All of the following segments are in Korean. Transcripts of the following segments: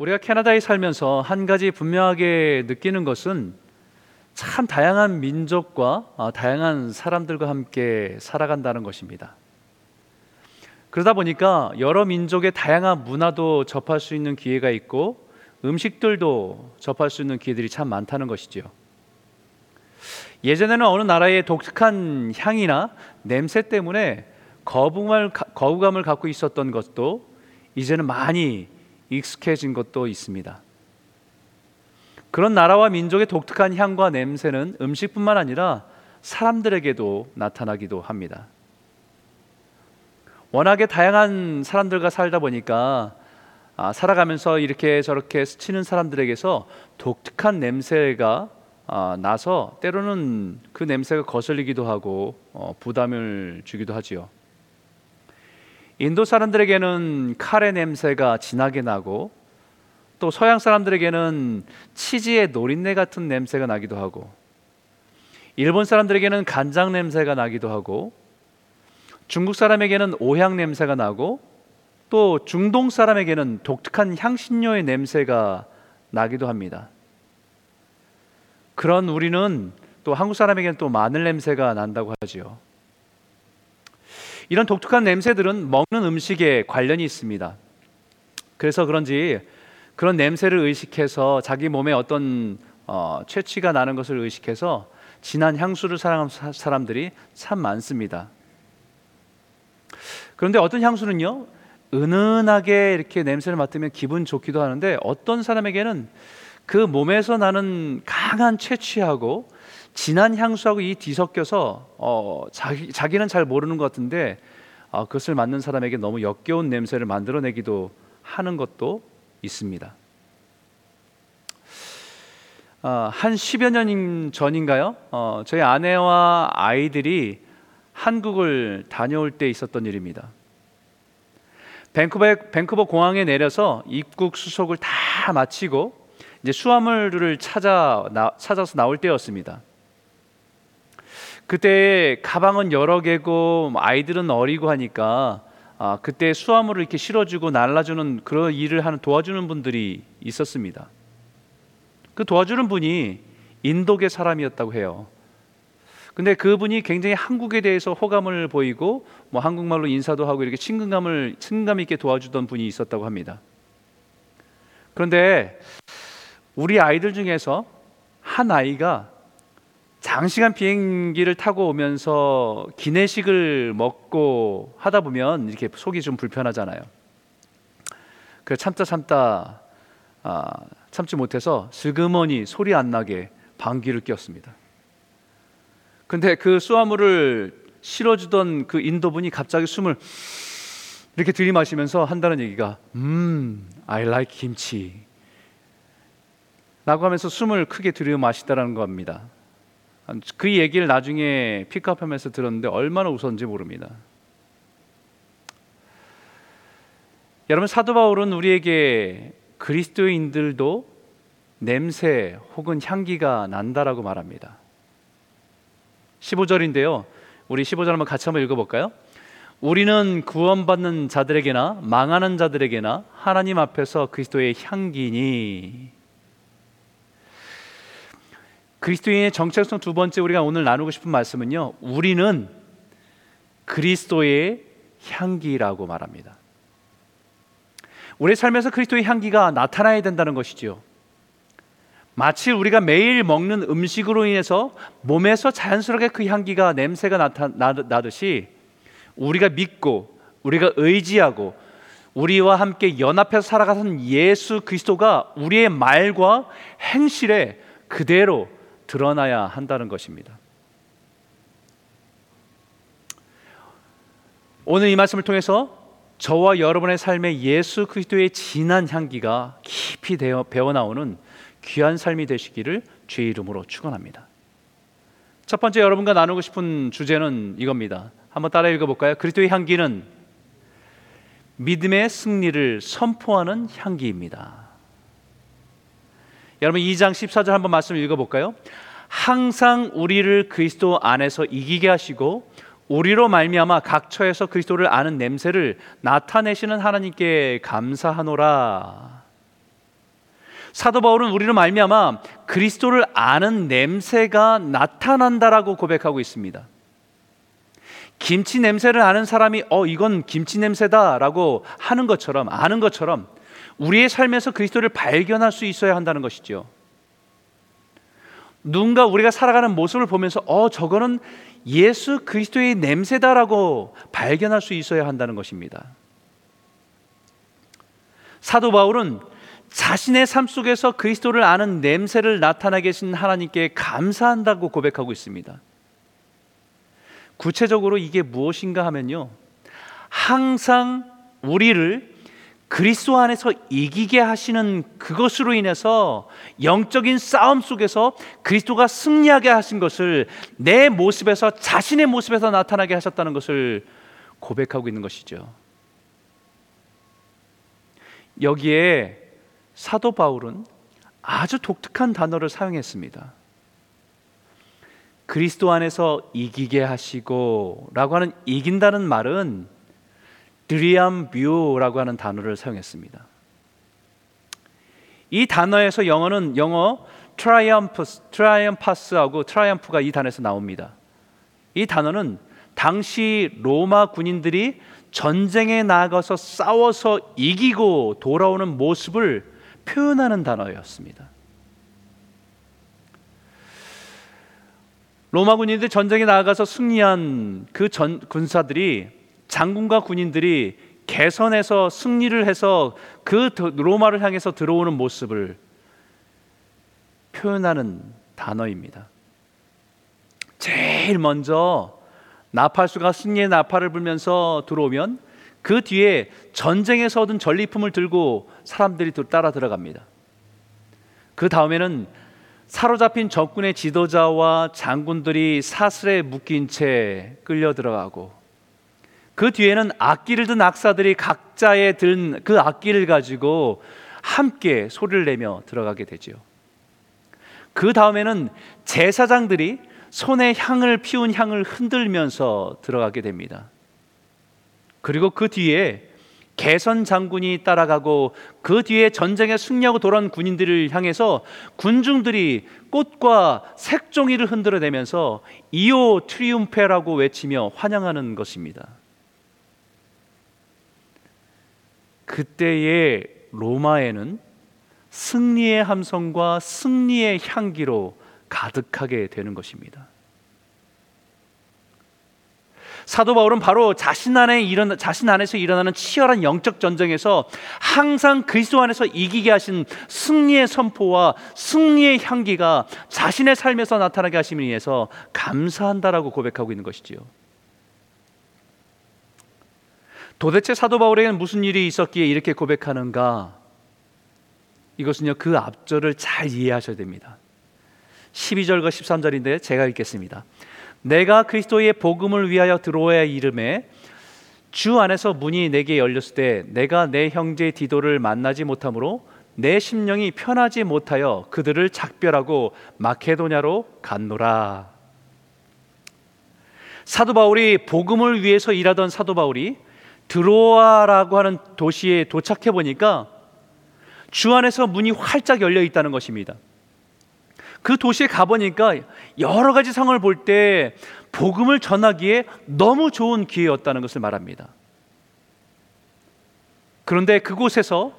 우리가 캐나다에 살면서 한 가지 분명하게 느끼는 것은 참 다양한 민족과 어, 다양한 사람들과 함께 살아간다는 것입니다. 그러다 보니까 여러 민족의 다양한 문화도 접할 수 있는 기회가 있고 음식들도 접할 수 있는 기회들이 참 많다는 것이죠. 예전에는 어느 나라의 독특한 향이나 냄새 때문에 거부감을, 거부감을 갖고 있었던 것도 이제는 많이 익숙해진 것도 있습니다. 그런 나라와 민족의 독특한 향과 냄새는 음식뿐만 아니라 사람들에게도 나타나기도 합니다. 워낙에 다양한 사람들과 살다 보니까 아, 살아가면서 이렇게 저렇게 스치는 사람들에게서 독특한 냄새가 아, 나서 때로는 그 냄새가 거슬리기도 하고 어, 부담을 주기도 하지요. 인도 사람들에게는 카레 냄새가 진하게 나고 또 서양 사람들에게는 치즈의 노린내 같은 냄새가 나기도 하고 일본 사람들에게는 간장 냄새가 나기도 하고 중국 사람에게는 오향 냄새가 나고 또 중동 사람에게는 독특한 향신료의 냄새가 나기도 합니다. 그런 우리는 또 한국 사람에게는 또 마늘 냄새가 난다고 하지요. 이런 독특한 냄새들은 먹는 음식에 관련이 있습니다. 그래서 그런지 그런 냄새를 의식해서 자기 몸에 어떤 어, 채취가 나는 것을 의식해서 진한 향수를 사랑하는 사람들이 참 많습니다. 그런데 어떤 향수는요, 은은하게 이렇게 냄새를 맡으면 기분 좋기도 하는데 어떤 사람에게는 그 몸에서 나는 강한 채취하고 진한 향수하고 이 뒤섞여서 어, 자기, 자기는 잘 모르는 것 같은데 어, 그것을 맡는 사람에게 너무 역겨운 냄새를 만들어내기도 하는 것도 있습니다. 어, 한 10여 년 전인가요? 어, 저희 아내와 아이들이 한국을 다녀올 때 있었던 일입니다. 밴쿠버, 밴쿠버 공항에 내려서 입국 수속을 다 마치고 이제 수화물을 찾아 나, 찾아서 나올 때였습니다. 그때 가방은 여러 개고 아이들은 어리고 하니까 아, 그때 수화물을 이렇게 실어주고 날라주는 그런 일을 하는 도와주는 분들이 있었습니다. 그 도와주는 분이 인도계 사람이었다고 해요. 근데 그분이 굉장히 한국에 대해서 호감을 보이고 뭐 한국말로 인사도 하고 이렇게 친근감을 친감 있게 도와주던 분이 있었다고 합니다. 그런데 우리 아이들 중에서 한 아이가 장시간 비행기를 타고 오면서 기내식을 먹고 하다 보면 이렇게 속이 좀 불편하잖아요. 그 참다 참다 아, 참지 못해서 슬그머니 소리 안 나게 방귀를 꼈습니다. 근데 그 수화물을 실어주던 그 인도분이 갑자기 숨을 이렇게 들이마시면서 한다는 얘기가 음, I like 김치. 라고 하면서 숨을 크게 들이마시다라는 겁니다. 그 얘기를 나중에 픽업하면서 들었는데 얼마나 웃었는지 모릅니다. 여러분 사도 바울은 우리에게 그리스도인들도 냄새 혹은 향기가 난다라고 말합니다. 15절인데요. 우리 15절 한번 같이 한번 읽어 볼까요? 우리는 구원받는 자들에게나 망하는 자들에게나 하나님 앞에서 그리스도의 향기니 그리스도인의 정체성 두 번째 우리가 오늘 나누고 싶은 말씀은요. 우리는 그리스도의 향기라고 말합니다. 우리 삶에서 그리스도의 향기가 나타나야 된다는 것이지요. 마치 우리가 매일 먹는 음식으로 인해서 몸에서 자연스럽게 그 향기가 냄새가 나타나듯이 우리가 믿고 우리가 의지하고 우리와 함께 연합해서 살아가는 예수 그리스도가 우리의 말과 행실에 그대로 드러나야 한다는 것입니다. 오늘 이 말씀을 통해서 저와 여러분의 삶에 예수 그리스도의 진한 향기가 깊이 배어 나오는 귀한 삶이 되시기를 주의 이름으로 축원합니다. 첫 번째 여러분과 나누고 싶은 주제는 이겁니다. 한번 따라 읽어 볼까요? 그리스도의 향기는 믿음의 승리를 선포하는 향기입니다. 여러분 2장 14절 한번 말씀 읽어볼까요? 항상 우리를 그리스도 안에서 이기게 하시고 우리로 말미암아 각 처에서 그리스도를 아는 냄새를 나타내시는 하나님께 감사하노라. 사도 바울은 우리로 말미암아 그리스도를 아는 냄새가 나타난다라고 고백하고 있습니다. 김치 냄새를 아는 사람이 어 이건 김치 냄새다라고 하는 것처럼 아는 것처럼 우리의 삶에서 그리스도를 발견할 수 있어야 한다는 것이죠. 누군가 우리가 살아가는 모습을 보면서 어 저거는 예수 그리스도의 냄새다라고 발견할 수 있어야 한다는 것입니다. 사도 바울은 자신의 삶 속에서 그리스도를 아는 냄새를 나타나게 하신 하나님께 감사한다고 고백하고 있습니다. 구체적으로 이게 무엇인가 하면요. 항상 우리를 그리스도 안에서 이기게 하시는 그것으로 인해서 영적인 싸움 속에서 그리스도가 승리하게 하신 것을 내 모습에서 자신의 모습에서 나타나게 하셨다는 것을 고백하고 있는 것이죠. 여기에 사도 바울은 아주 독특한 단어를 사용했습니다. 그리스도 안에서 이기게 하시고라고 하는 이긴다는 말은 θριαμβεύω라고 하는 단어를 사용했습니다. 이 단어에서 영어는 영어 triumphs, triumphs하고 triumph가 이 단어에서 나옵니다. 이 단어는 당시 로마 군인들이 전쟁에 나가서 싸워서 이기고 돌아오는 모습을 표현하는 단어였습니다. 로마 군인들 전쟁에 나가서 승리한 그 전, 군사들이 장군과 군인들이 개선해서 승리를 해서 그 로마를 향해서 들어오는 모습을 표현하는 단어입니다. 제일 먼저 나팔수가 승리의 나팔을 불면서 들어오면 그 뒤에 전쟁에서 얻은 전리품을 들고 사람들이 따라 들어갑니다. 그 다음에는 사로잡힌 적군의 지도자와 장군들이 사슬에 묶인 채 끌려 들어가고 그 뒤에는 악기를 든 악사들이 각자의 든 그 악기를 가지고 함께 소리를 내며 들어가게 되지요. 그 다음에는 제사장들이 손에 향을 피운 향을 흔들면서 들어가게 됩니다. 그리고 그 뒤에 개선 장군이 따라가고 그 뒤에 전쟁에 승리하고 돌아온 군인들을 향해서 군중들이 꽃과 색종이를 흔들어대면서 이오 트리움페라고 외치며 환영하는 것입니다. 그때의 로마에는 승리의 함성과 승리의 향기로 가득하게 되는 것입니다. 사도 바울은 바로 자신 안에 일어나 자신 안에서 일어나는 치열한 영적 전쟁에서 항상 그리스도 안에서 이기게 하신 승리의 선포와 승리의 향기가 자신의 삶에서 나타나게 하심을 위해서 감사한다라고 고백하고 있는 것이지요. 도대체 사도 바울에게는 무슨 일이 있었기에 이렇게 고백하는가? 이것은요 그 앞절을 잘 이해하셔야 됩니다. 12절과 13절인데 제가 읽겠습니다. 내가 그리스도의 복음을 위하여 들어와야 이름에 주 안에서 문이 내게 열렸을 때 내가 내 형제 디도를 만나지 못하므로 내 심령이 편하지 못하여 그들을 작별하고 마케도냐로 갔노라. 사도 바울이 복음을 위해서 일하던 사도 바울이 드로아라고 하는 도시에 도착해 보니까 주 안에서 문이 활짝 열려 있다는 것입니다. 그 도시에 가보니까 여러 가지 상황을 볼 때 복음을 전하기에 너무 좋은 기회였다는 것을 말합니다. 그런데 그곳에서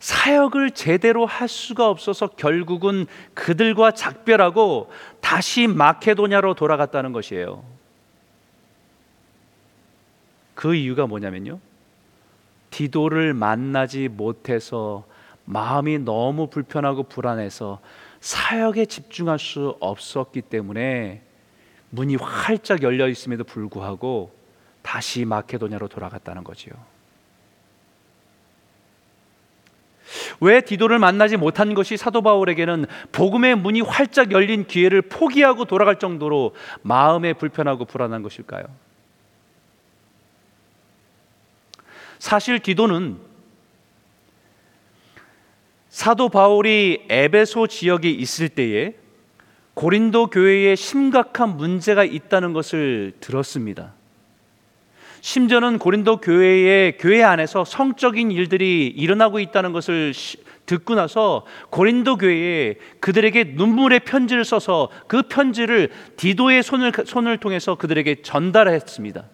사역을 제대로 할 수가 없어서 결국은 그들과 작별하고 다시 마케도냐로 돌아갔다는 것이에요. 그 이유가 뭐냐면요. 디도를 만나지 못해서 마음이 너무 불편하고 불안해서 사역에 집중할 수 없었기 때문에 문이 활짝 열려 있음에도 불구하고 다시 마케도냐로 돌아갔다는 거지요. 왜 디도를 만나지 못한 것이 사도 바울에게는 복음의 문이 활짝 열린 기회를 포기하고 돌아갈 정도로 마음에 불편하고 불안한 것일까요? 사실 디도는 사도 바울이 에베소 지역에 있을 때에 고린도 교회에 심각한 문제가 있다는 것을 들었습니다. 심지어는 고린도 교회의 교회 안에서 성적인 일들이 일어나고 있다는 것을 듣고 나서 고린도 교회에 그들에게 눈물의 편지를 써서 그 편지를 디도의 손을 손을 통해서 그들에게 전달했습니다.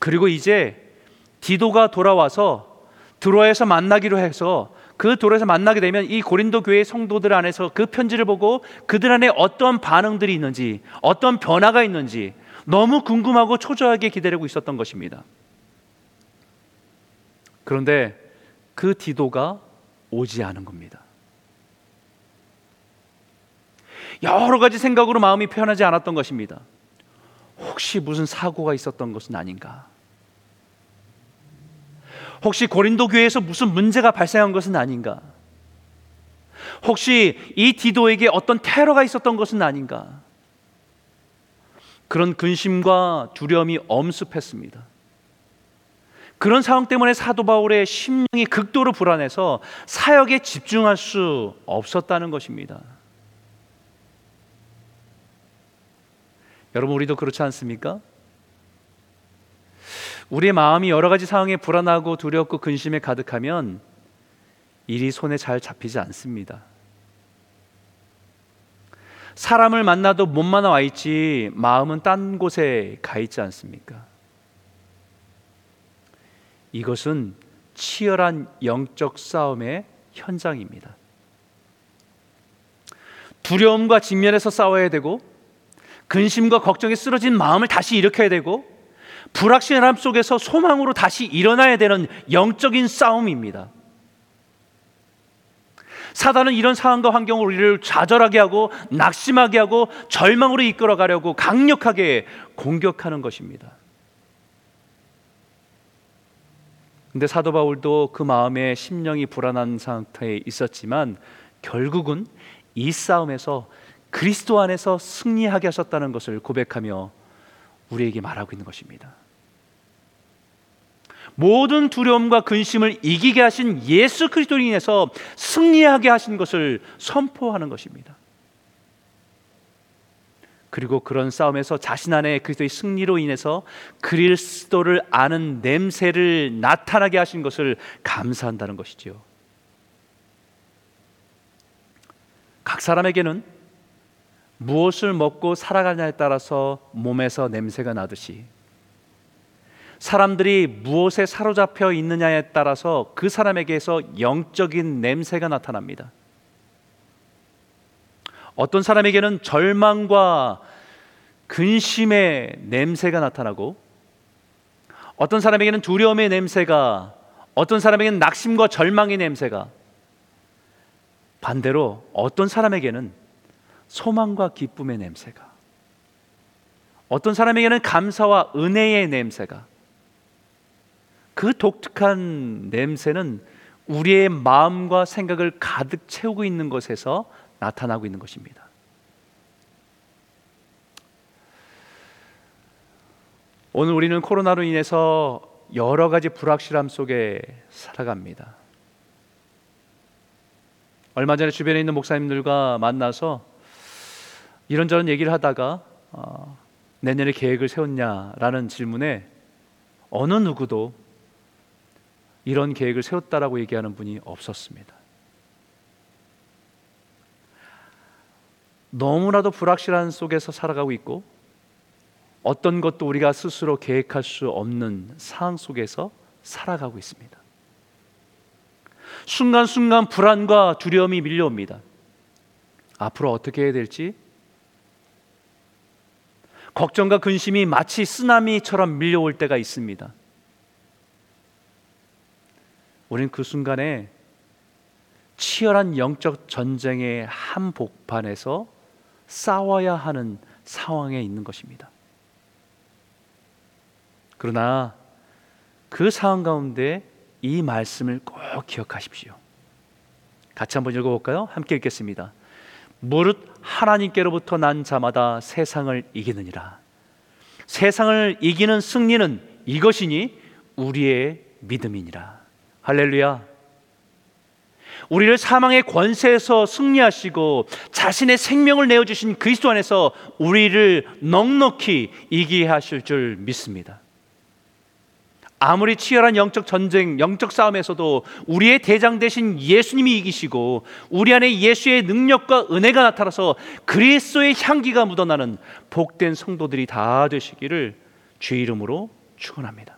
그리고 이제 디도가 돌아와서 드로에서 만나기로 해서 그 도로에서 만나게 되면 이 고린도 교회 성도들 안에서 그 편지를 보고 그들 안에 어떤 반응들이 있는지 어떤 변화가 있는지 너무 궁금하고 초조하게 기다리고 있었던 것입니다. 그런데 그 디도가 오지 않은 겁니다. 여러 가지 생각으로 마음이 편하지 않았던 것입니다. 혹시 무슨 사고가 있었던 것은 아닌가? 혹시 고린도 교회에서 무슨 문제가 발생한 것은 아닌가? 혹시 이 디도에게 어떤 테러가 있었던 것은 아닌가? 그런 근심과 두려움이 엄습했습니다. 그런 상황 때문에 사도 바울의 심령이 극도로 불안해서 사역에 집중할 수 없었다는 것입니다. 여러분 우리도 그렇지 않습니까? 우리의 마음이 여러 가지 상황에 불안하고 두렵고 근심에 가득하면 일이 손에 잘 잡히지 않습니다. 사람을 만나도 몸만 와 있지 마음은 딴 곳에 가 있지 않습니까? 이것은 치열한 영적 싸움의 현장입니다. 두려움과 직면해서 싸워야 되고 근심과 걱정에 쓰러진 마음을 다시 일으켜야 되고 불확실함 속에서 소망으로 다시 일어나야 되는 영적인 싸움입니다. 사단은 이런 상황과 환경을 우리를 좌절하게 하고 낙심하게 하고 절망으로 이끌어 가려고 강력하게 공격하는 것입니다. 근데 사도 바울도 그 마음에 심령이 불안한 상태에 있었지만 결국은 이 싸움에서 그리스도 안에서 승리하게 하셨다는 것을 고백하며 우리에게 말하고 있는 것입니다. 모든 두려움과 근심을 이기게 하신 예수 그리스도로 인해서 승리하게 하신 것을 선포하는 것입니다. 그리고 그런 싸움에서 자신 안에 그리스도의 승리로 인해서 그리스도를 아는 냄새를 나타나게 하신 것을 감사한다는 것이지요. 각 사람에게는 무엇을 먹고 살아가냐에 따라서 몸에서 냄새가 나듯이 사람들이 무엇에 사로잡혀 있느냐에 따라서 그 사람에게서 영적인 냄새가 나타납니다. 어떤 사람에게는 절망과 근심의 냄새가 나타나고 어떤 사람에게는 두려움의 냄새가 어떤 사람에게는 낙심과 절망의 냄새가 반대로 어떤 사람에게는 소망과 기쁨의 냄새가 어떤 사람에게는 감사와 은혜의 냄새가 그 독특한 냄새는 우리의 마음과 생각을 가득 채우고 있는 것에서 나타나고 있는 것입니다. 오늘 우리는 코로나로 인해서 여러 가지 불확실함 속에 살아갑니다. 얼마 전에 주변에 있는 목사님들과 만나서 이런저런 얘기를 하다가 어, 내년에 계획을 세웠냐라는 질문에 어느 누구도 이런 계획을 세웠다라고 얘기하는 분이 없었습니다. 너무나도 불확실한 속에서 살아가고 있고 어떤 것도 우리가 스스로 계획할 수 없는 상황 속에서 살아가고 있습니다. 순간순간 불안과 두려움이 밀려옵니다. 앞으로 어떻게 해야 될지 걱정과 근심이 마치 쓰나미처럼 밀려올 때가 있습니다. 우리는 그 순간에 치열한 영적 전쟁의 한복판에서 싸워야 하는 상황에 있는 것입니다. 그러나 그 상황 가운데 이 말씀을 꼭 기억하십시오. 같이 한번 읽어볼까요? 함께 읽겠습니다. 무릇 하나님께로부터 난 자마다 세상을 이기느니라. 세상을 이기는 승리는 이것이니 우리의 믿음이니라. 할렐루야. 우리를 사망의 권세에서 승리하시고 자신의 생명을 내어 주신 그리스도 안에서 우리를 넉넉히 이기게 하실 줄 믿습니다. 아무리 치열한 영적 전쟁, 영적 싸움에서도 우리의 대장 되신 예수님이 이기시고 우리 안에 예수의 능력과 은혜가 나타나서 그리스도의 향기가 묻어나는 복된 성도들이 다 되시기를 주 이름으로 축원합니다.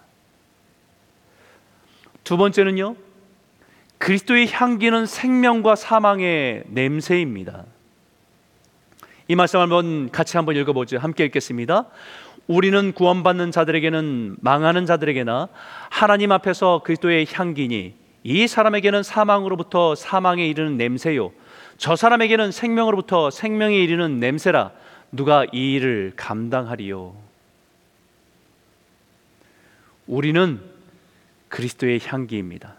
두 번째는요. 그리스도의 향기는 생명과 사망의 냄새입니다. 이 말씀 한번 같이 한번 읽어보죠. 함께 읽겠습니다. 우리는 구원받는 자들에게는 망하는 자들에게나 하나님 앞에서 그리스도의 향기니 이 사람에게는 사망으로부터 사망에 이르는 냄새요. 저 사람에게는 생명으로부터 생명에 이르는 냄새라. 누가 이 일을 감당하리요? 우리는 그리스도의 향기입니다.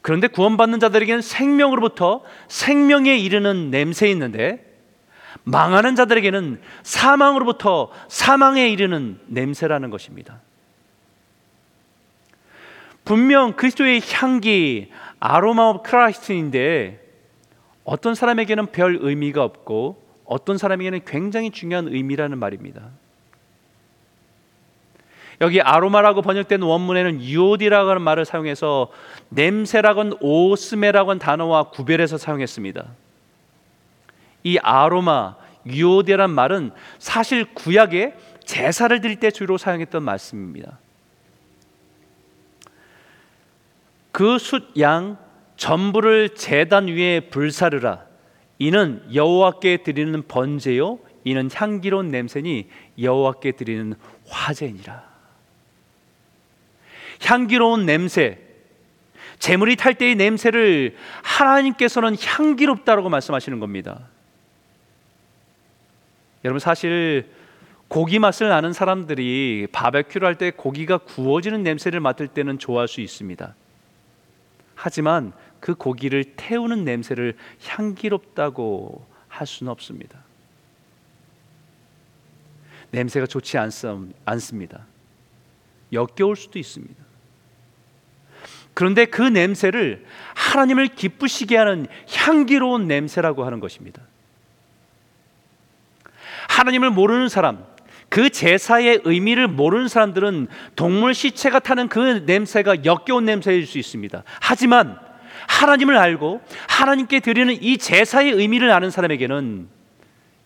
그런데 구원받는 자들에게는 생명으로부터 생명에 이르는 냄새 있는데 망하는 자들에게는 사망으로부터 사망에 이르는 냄새라는 것입니다. 분명 그리스도의 향기 aroma of Christ인데 어떤 사람에게는 별 의미가 없고 어떤 사람에게는 굉장히 중요한 의미라는 말입니다. 여기 아로마라고 번역된 원문에는 εὐωδία라고 하는 말을 사용해서 냄새라는 ὀσμή라고 하는 단어와 구별해서 사용했습니다. 이 아로마, εὐωδία란 말은 사실 구약에 제사를 드릴 때 주로 사용했던 말씀입니다. 그 숫양 전부를 제단 위에 불사르라. 이는 여호와께 드리는 번제요. 이는 향기로운 냄새니 여호와께 드리는 화제니라. 향기로운 냄새, 재물이 탈 때의 냄새를 하나님께서는 향기롭다라고 말씀하시는 겁니다. 여러분 사실 고기 맛을 아는 사람들이 바베큐를 할 때 고기가 구워지는 냄새를 맡을 때는 좋아할 수 있습니다. 하지만 그 고기를 태우는 냄새를 향기롭다고 할 수는 없습니다. 냄새가 좋지 않습니다. 역겨울 수도 있습니다. 그런데 그 냄새를 하나님을 기쁘시게 하는 향기로운 냄새라고 하는 것입니다. 하나님을 모르는 사람, 그 제사의 의미를 모르는 사람들은 동물 시체가 타는 그 냄새가 역겨운 냄새일 수 있습니다. 하지만 하나님을 알고 하나님께 드리는 이 제사의 의미를 아는 사람에게는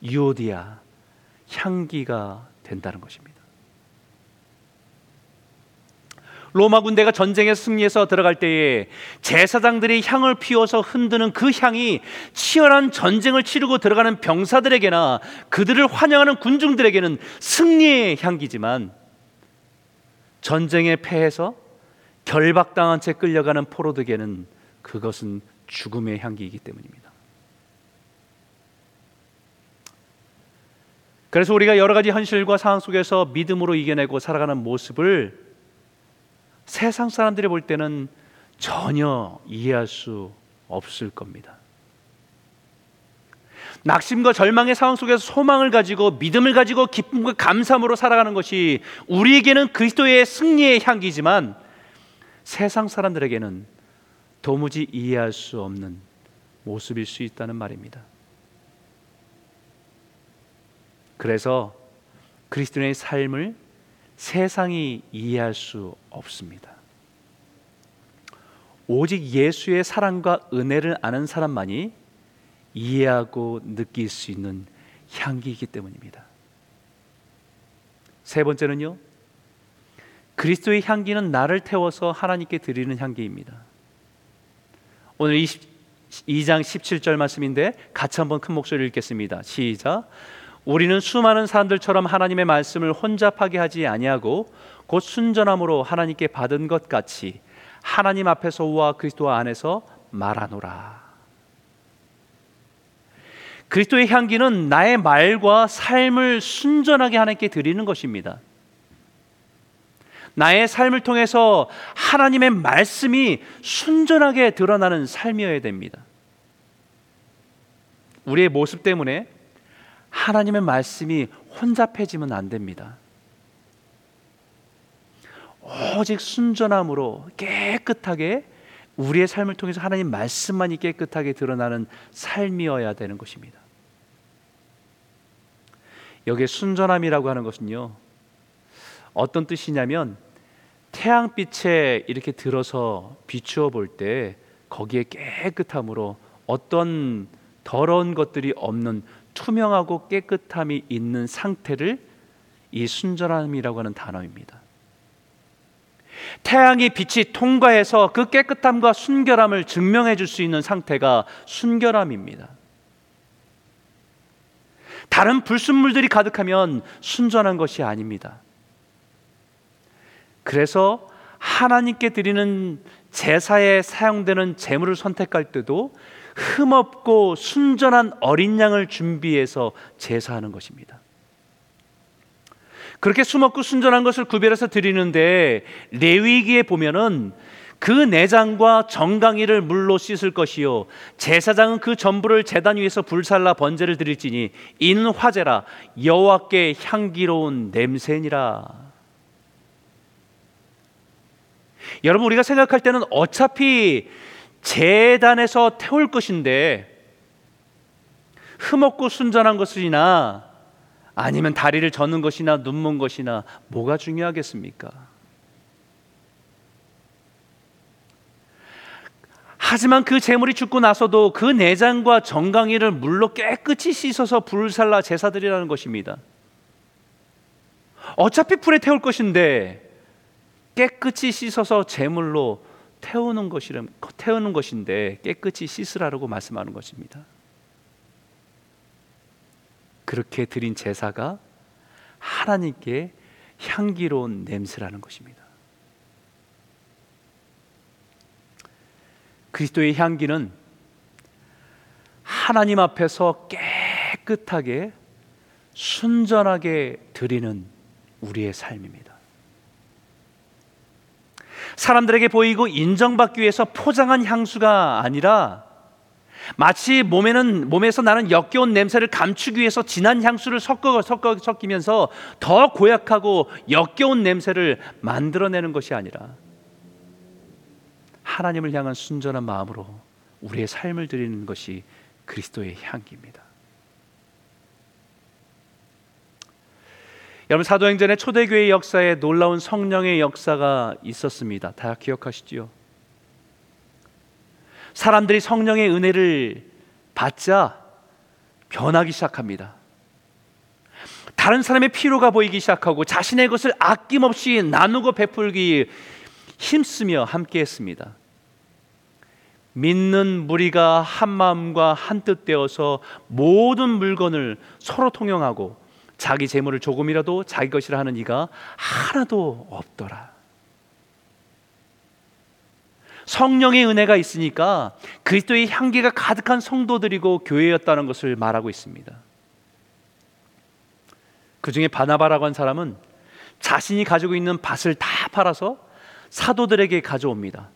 유오디아 향기가 된다는 것입니다. 로마 군대가 전쟁에 승리해서 들어갈 때에 제사장들이 향을 피워서 흔드는 그 향이 치열한 전쟁을 치르고 들어가는 병사들에게나 그들을 환영하는 군중들에게는 승리의 향기지만 전쟁에 패해서 결박당한 채 끌려가는 포로들에게는 그것은 죽음의 향기이기 때문입니다. 그래서 우리가 여러 가지 현실과 상황 속에서 믿음으로 이겨내고 살아가는 모습을 세상 사람들이 볼 때는 전혀 이해할 수 없을 겁니다. 낙심과 절망의 상황 속에서 소망을 가지고 믿음을 가지고 기쁨과 감사함으로 살아가는 것이 우리에게는 그리스도의 승리의 향기지만 세상 사람들에게는 도무지 이해할 수 없는 모습일 수 있다는 말입니다. 그래서 그리스도의 삶을 세상이 이해할 수 없습니다. 오직 예수의 사랑과 은혜를 아는 사람만이 이해하고 느낄 수 있는 향기이기 때문입니다. 세 번째는요. 그리스도의 향기는 나를 태워서 하나님께 드리는 향기입니다. 오늘 2장 17절 말씀인데 같이 한번 큰 목소리를 읽겠습니다. 시작. 우리는 수많은 사람들처럼 하나님의 말씀을 혼잡하게 하지 아니하고 곧 순전함으로 하나님께 받은 것 같이 하나님 앞에서와 그리스도 안에서 말하노라. 그리스도의 향기는 나의 말과 삶을 순전하게 하나님께 드리는 것입니다. 나의 삶을 통해서 하나님의 말씀이 순전하게 드러나는 삶이어야 됩니다. 우리의 모습 때문에 하나님의 말씀이 혼잡해지면 안 됩니다. 오직 순전함으로 깨끗하게 우리의 삶을 통해서 하나님 말씀만이 깨끗하게 드러나는 삶이어야 되는 것입니다. 여기에 순전함이라고 하는 것은요. 어떤 뜻이냐면 태양빛에 이렇게 들어서 비추어 볼 때 거기에 깨끗함으로 어떤 더러운 것들이 없는 투명하고 깨끗함이 있는 상태를 이 순전함이라고 하는 단어입니다. 태양의 빛이 통과해서 그 깨끗함과 순결함을 증명해 줄 수 있는 상태가 순결함입니다. 다른 불순물들이 가득하면 순전한 것이 아닙니다. 그래서 하나님께 드리는 제사에 사용되는 제물을 선택할 때도 흠없고 순전한 어린 양을 준비해서 제사하는 것입니다. 그렇게 숨없고 순전한 것을 구별해서 드리는데 레위기에 보면은 그 내장과 정강이를 물로 씻을 것이요 제사장은 그 전부를 제단 위에서 불살라 번제를 드릴지니 이는 화제라 여호와께 향기로운 냄새니라. 여러분 우리가 생각할 때는 어차피 제단에서 태울 것인데 흠없고 순전한 것이나 아니면 다리를 저는 것이나 눈먼 것이나 뭐가 중요하겠습니까? 하지만 그 재물이 죽고 나서도 그 내장과 정강이를 물로 깨끗이 씻어서 불을 살라 제사드리라는 것입니다. 어차피 불에 태울 것인데 깨끗이 씻어서 제물로 태우는 것이라 태우는 것인데 깨끗이 씻으라고 말씀하는 것입니다. 그렇게 드린 제사가 하나님께 향기로운 냄새라는 것입니다. 그리스도의 향기는 하나님 앞에서 깨끗하게 순전하게 드리는 우리의 삶입니다. 사람들에게 보이고 인정받기 위해서 포장한 향수가 아니라 마치 몸에는 몸에서 나는 역겨운 냄새를 감추기 위해서 진한 향수를 섞어 섞어 섞이면서 더 고약하고 역겨운 냄새를 만들어내는 것이 아니라 하나님을 향한 순전한 마음으로 우리의 삶을 드리는 것이 그리스도의 향기입니다. 여러분 사도행전의 초대교회 역사에 놀라운 성령의 역사가 있었습니다. 다 기억하시지요? 사람들이 성령의 은혜를 받자 변하기 시작합니다. 다른 사람의 피로가 보이기 시작하고 자신의 것을 아낌없이 나누고 베풀기 힘쓰며 함께 했습니다. 믿는 무리가 한 마음과 한 뜻 되어서 모든 물건을 서로 통용하고 자기 재물을 조금이라도 자기 것이라 하는 이가 하나도 없더라. 성령의 은혜가 있으니까 그리스도의 향기가 가득한 성도들이고 교회였다는 것을 말하고 있습니다. 그 중에 바나바라고 한 사람은 자신이 가지고 있는 밭을 다 팔아서 사도들에게 가져옵니다.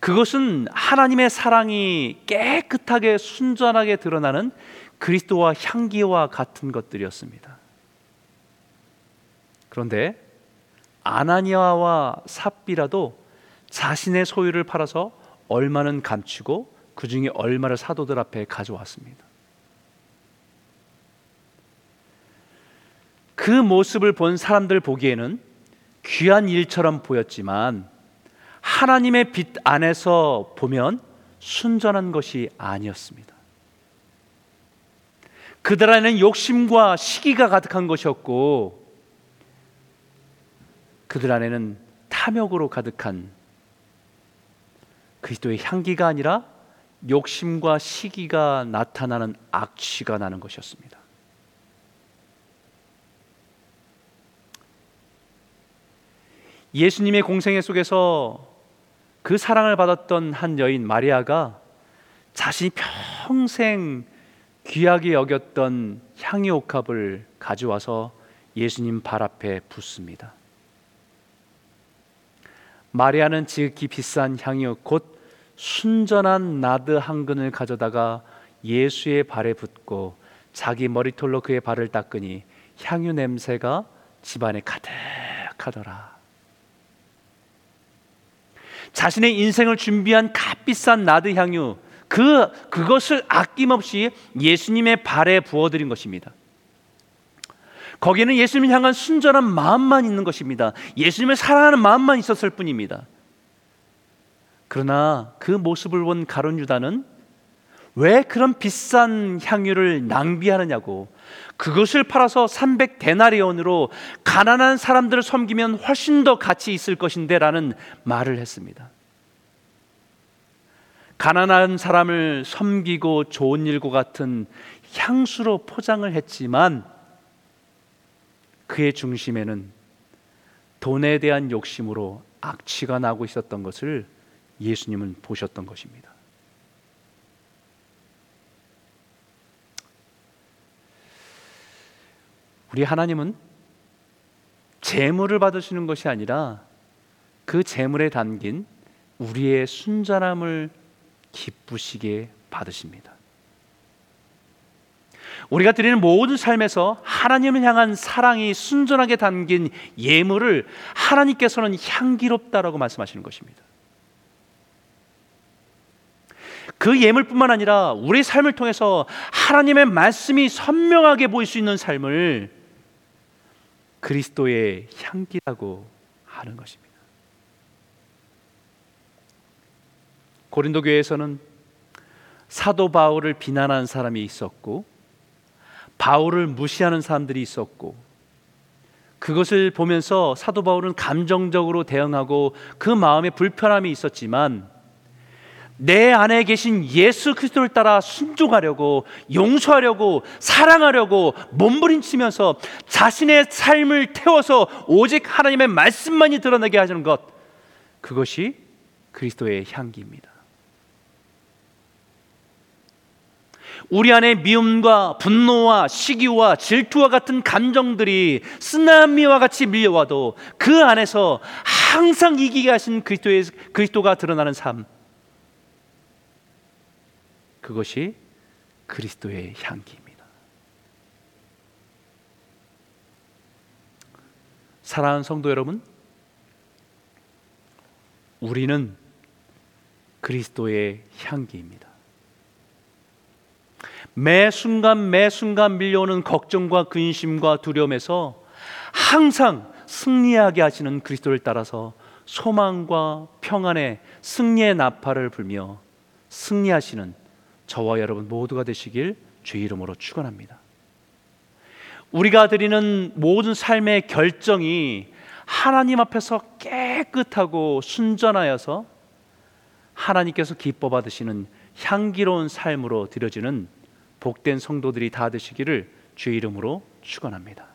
그것은 하나님의 사랑이 깨끗하게 순전하게 드러나는 그리스도와 향기와 같은 것들이었습니다. 그런데 아나니아와 삽비라도 자신의 소유를 팔아서 얼마는 감추고 그 중에 얼마를 사도들 앞에 가져왔습니다. 그 모습을 본 사람들 보기에는 귀한 일처럼 보였지만 하나님의 빛 안에서 보면 순전한 것이 아니었습니다. 그들 안에는 욕심과 시기가 가득한 것이었고 그들 안에는 탐욕으로 가득한 그리스도의 향기가 아니라 욕심과 시기가 나타나는 악취가 나는 것이었습니다. 예수님의 공생애 속에서 그 사랑을 받았던 한 여인 마리아가 자신이 평생 귀하게 여겼던 향유 옥합을 가져와서 예수님 발 앞에 붓습니다. 마리아는 지극히 비싼 향유 곧 순전한 나드 한 근을 가져다가 예수의 발에 붓고 자기 머리털로 그의 발을 닦으니 향유 냄새가 집안에 가득하더라. 자신의 인생을 준비한 값비싼 나드 향유 그 그것을 아낌없이 예수님의 발에 부어 드린 것입니다. 거기에는 예수님을 향한 순전한 마음만 있는 것입니다. 예수님을 사랑하는 마음만 있었을 뿐입니다. 그러나 그 모습을 본 가론 유다는 왜 그런 비싼 향유를 낭비하느냐고 그것을 팔아서 300 데나리온으로 가난한 사람들을 섬기면 훨씬 더 가치 있을 것인데라는 말을 했습니다. 가난한 사람을 섬기고 좋은 일과 같은 향수로 포장을 했지만 그의 중심에는 돈에 대한 욕심으로 악취가 나고 있었던 것을 예수님은 보셨던 것입니다. 우리 하나님은 재물을 받으시는 것이 아니라 그 재물에 담긴 우리의 순전함을 기쁘시게 받으십니다. 우리가 드리는 모든 삶에서 하나님을 향한 사랑이 순전하게 담긴 예물을 하나님께서는 향기롭다라고 말씀하시는 것입니다. 그 예물뿐만 아니라 우리 삶을 통해서 하나님의 말씀이 선명하게 보일 수 있는 삶을 그리스도의 향기라고 하는 것입니다. 고린도 교회에서는 사도 바울을 비난하는 사람이 있었고 바울을 무시하는 사람들이 있었고 그것을 보면서 사도 바울은 감정적으로 대응하고 그 마음에 불편함이 있었지만 내 안에 계신 예수 그리스도를 따라 순종하려고 용서하려고 사랑하려고 몸부림치면서 자신의 삶을 태워서 오직 하나님의 말씀만이 드러나게 하시는 것 그것이 그리스도의 향기입니다. 우리 안에 미움과 분노와 시기와 질투와 같은 감정들이 쓰나미와 같이 밀려와도 그 안에서 항상 이기게 하신 그리스도의 그리스도가 드러나는 삶 그것이 그리스도의 향기입니다. 사랑하는 성도 여러분, 우리는 그리스도의 향기입니다. 매 순간 매 순간 밀려오는 걱정과 근심과 두려움에서 항상 승리하게 하시는 그리스도를 따라서 소망과 평안의 승리의 나팔을 불며 승리하시는 저와 여러분 모두가 되시길 주의 이름으로 축원합니다. 우리가 드리는 모든 삶의 결정이 하나님 앞에서 깨끗하고 순전하여서 하나님께서 기뻐 받으시는 향기로운 삶으로 드려지는 복된 성도들이 다 되시기를 주의 이름으로 축원합니다.